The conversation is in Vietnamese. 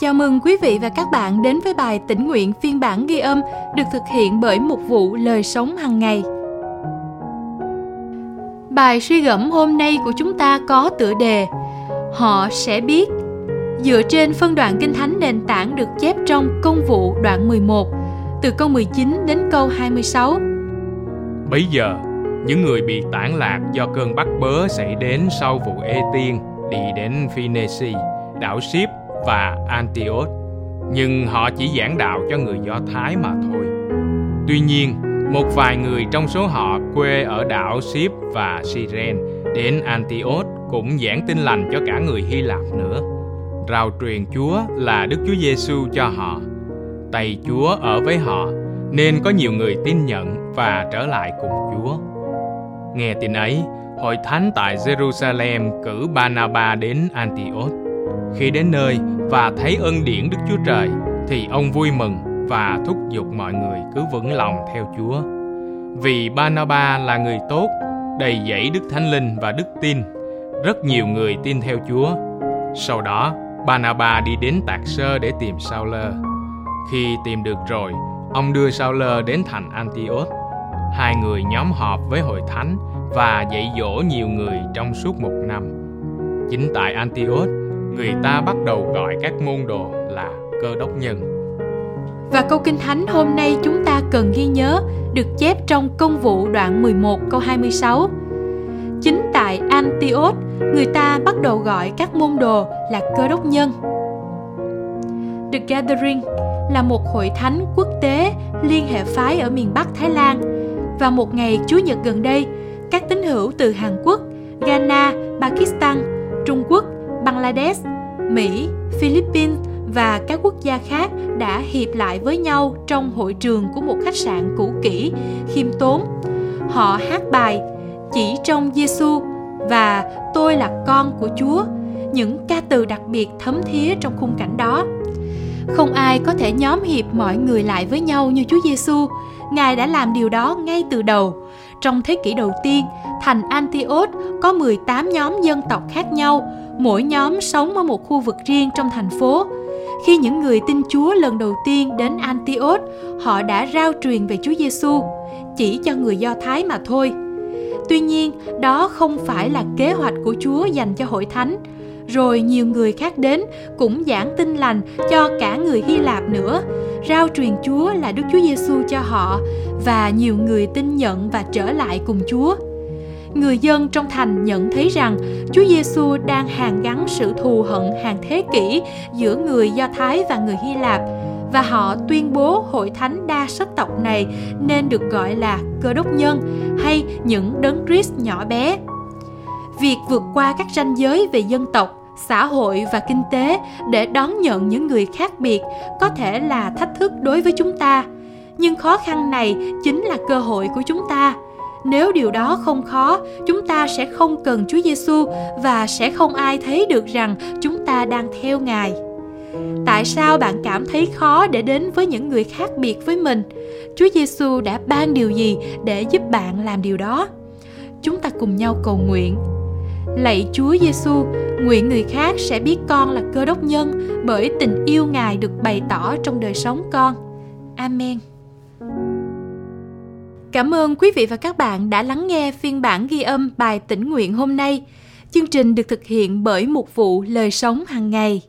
Chào mừng quý vị và các bạn đến với bài tĩnh nguyện phiên bản ghi âm được thực hiện bởi một vụ lời sống hàng ngày. Bài suy gẫm hôm nay của chúng ta có tựa đề Họ sẽ biết dựa trên phân đoạn kinh thánh nền tảng được chép trong công vụ đoạn 11 từ câu 19 đến câu 26. Bây giờ, những người bị tản lạc do cơn bắt bớ xảy đến sau vụ Ê Tiên đi đến Phinesi, đảo Ship và Antioch, nhưng họ chỉ giảng đạo cho người Do Thái mà thôi. Tuy nhiên, một vài người trong số họ quê ở đảo Ship và Siren đến Antioch cũng giảng tin lành cho cả người Hy Lạp nữa. Rao truyền Chúa là Đức Chúa Giêsu cho họ. Tay Chúa ở với họ, nên có nhiều người tin nhận và trở lại cùng Chúa. Nghe tin ấy, hội thánh tại Jerusalem cử Barnabas đến Antioch. Khi đến nơi và thấy ân điển Đức Chúa Trời, thì ông vui mừng và thúc giục mọi người cứ vững lòng theo Chúa. Vì Barnaba là người tốt, đầy dẫy Đức Thánh Linh và đức tin, rất nhiều người tin theo Chúa. Sau đó, Barnaba đi đến Tạc Sơ để tìm Sao Lơ. Khi tìm được rồi, ông đưa Sao Lơ đến thành Antioch. Hai người nhóm họp với hội thánh và dạy dỗ nhiều người trong suốt một năm. Chính tại Antioch, người ta bắt đầu gọi các môn đồ là cơ đốc nhân. Và câu kinh thánh hôm nay chúng ta cần ghi nhớ được chép trong công vụ đoạn 11 câu 26. Chính tại Antioch, người ta bắt đầu gọi các môn đồ là cơ đốc nhân. The Gathering là một hội thánh quốc tế liên hệ phái ở miền Bắc Thái Lan. Và một ngày Chủ nhật gần đây, các tín hữu từ Hàn Quốc, Ghana, Pakistan, Trung Quốc, Bangladesh, Mỹ, Philippines và các quốc gia khác đã hiệp lại với nhau trong hội trường của một khách sạn cũ kỹ, khiêm tốn. Họ hát bài Chỉ trong Giêsu và Tôi là con của Chúa, những ca từ đặc biệt thấm thía trong khung cảnh đó. Không ai có thể nhóm hiệp mọi người lại với nhau như Chúa Giêsu. Ngài đã làm điều đó ngay từ đầu. Trong thế kỷ đầu tiên, thành Antioch có 18 nhóm dân tộc khác nhau, mỗi nhóm sống ở một khu vực riêng trong thành phố. Khi những người tin Chúa lần đầu tiên đến Antioch, họ đã rao truyền về Chúa Giêsu chỉ cho người Do Thái mà thôi. Tuy nhiên, đó không phải là kế hoạch của Chúa dành cho hội thánh. Rồi nhiều người khác đến cũng giảng tin lành cho cả người Hy Lạp nữa. Rao truyền Chúa là Đức Chúa Giêsu cho họ và nhiều người tin nhận và trở lại cùng Chúa người dân trong thành nhận thấy rằng Chúa Giêsu đang hàn gắn sự thù hận hàng thế kỷ giữa người Do Thái và người Hy Lạp. Và họ tuyên bố hội thánh đa sắc tộc này nên được gọi là cơ đốc nhân hay những đấng Christ nhỏ bé. Việc vượt qua các ranh giới về dân tộc, xã hội và kinh tế để đón nhận những người khác biệt có thể là thách thức đối với chúng ta. Nhưng khó khăn này chính là cơ hội của chúng ta nếu điều đó không khó, chúng ta sẽ không cần chúa giêsu và sẽ không ai thấy được rằng chúng ta đang theo ngài. Tại sao bạn cảm thấy khó để đến với những người khác biệt với mình? Chúa giêsu đã ban điều gì để giúp bạn làm điều đó? Chúng ta cùng nhau cầu nguyện. Lạy chúa giêsu nguyện người khác sẽ biết con là cơ đốc nhân bởi tình yêu ngài được bày tỏ trong đời sống con. Amen. Cảm ơn quý vị và các bạn đã lắng nghe phiên bản ghi âm bài tỉnh nguyện hôm nay. Chương trình được thực hiện bởi một vụ lời sống hàng ngày.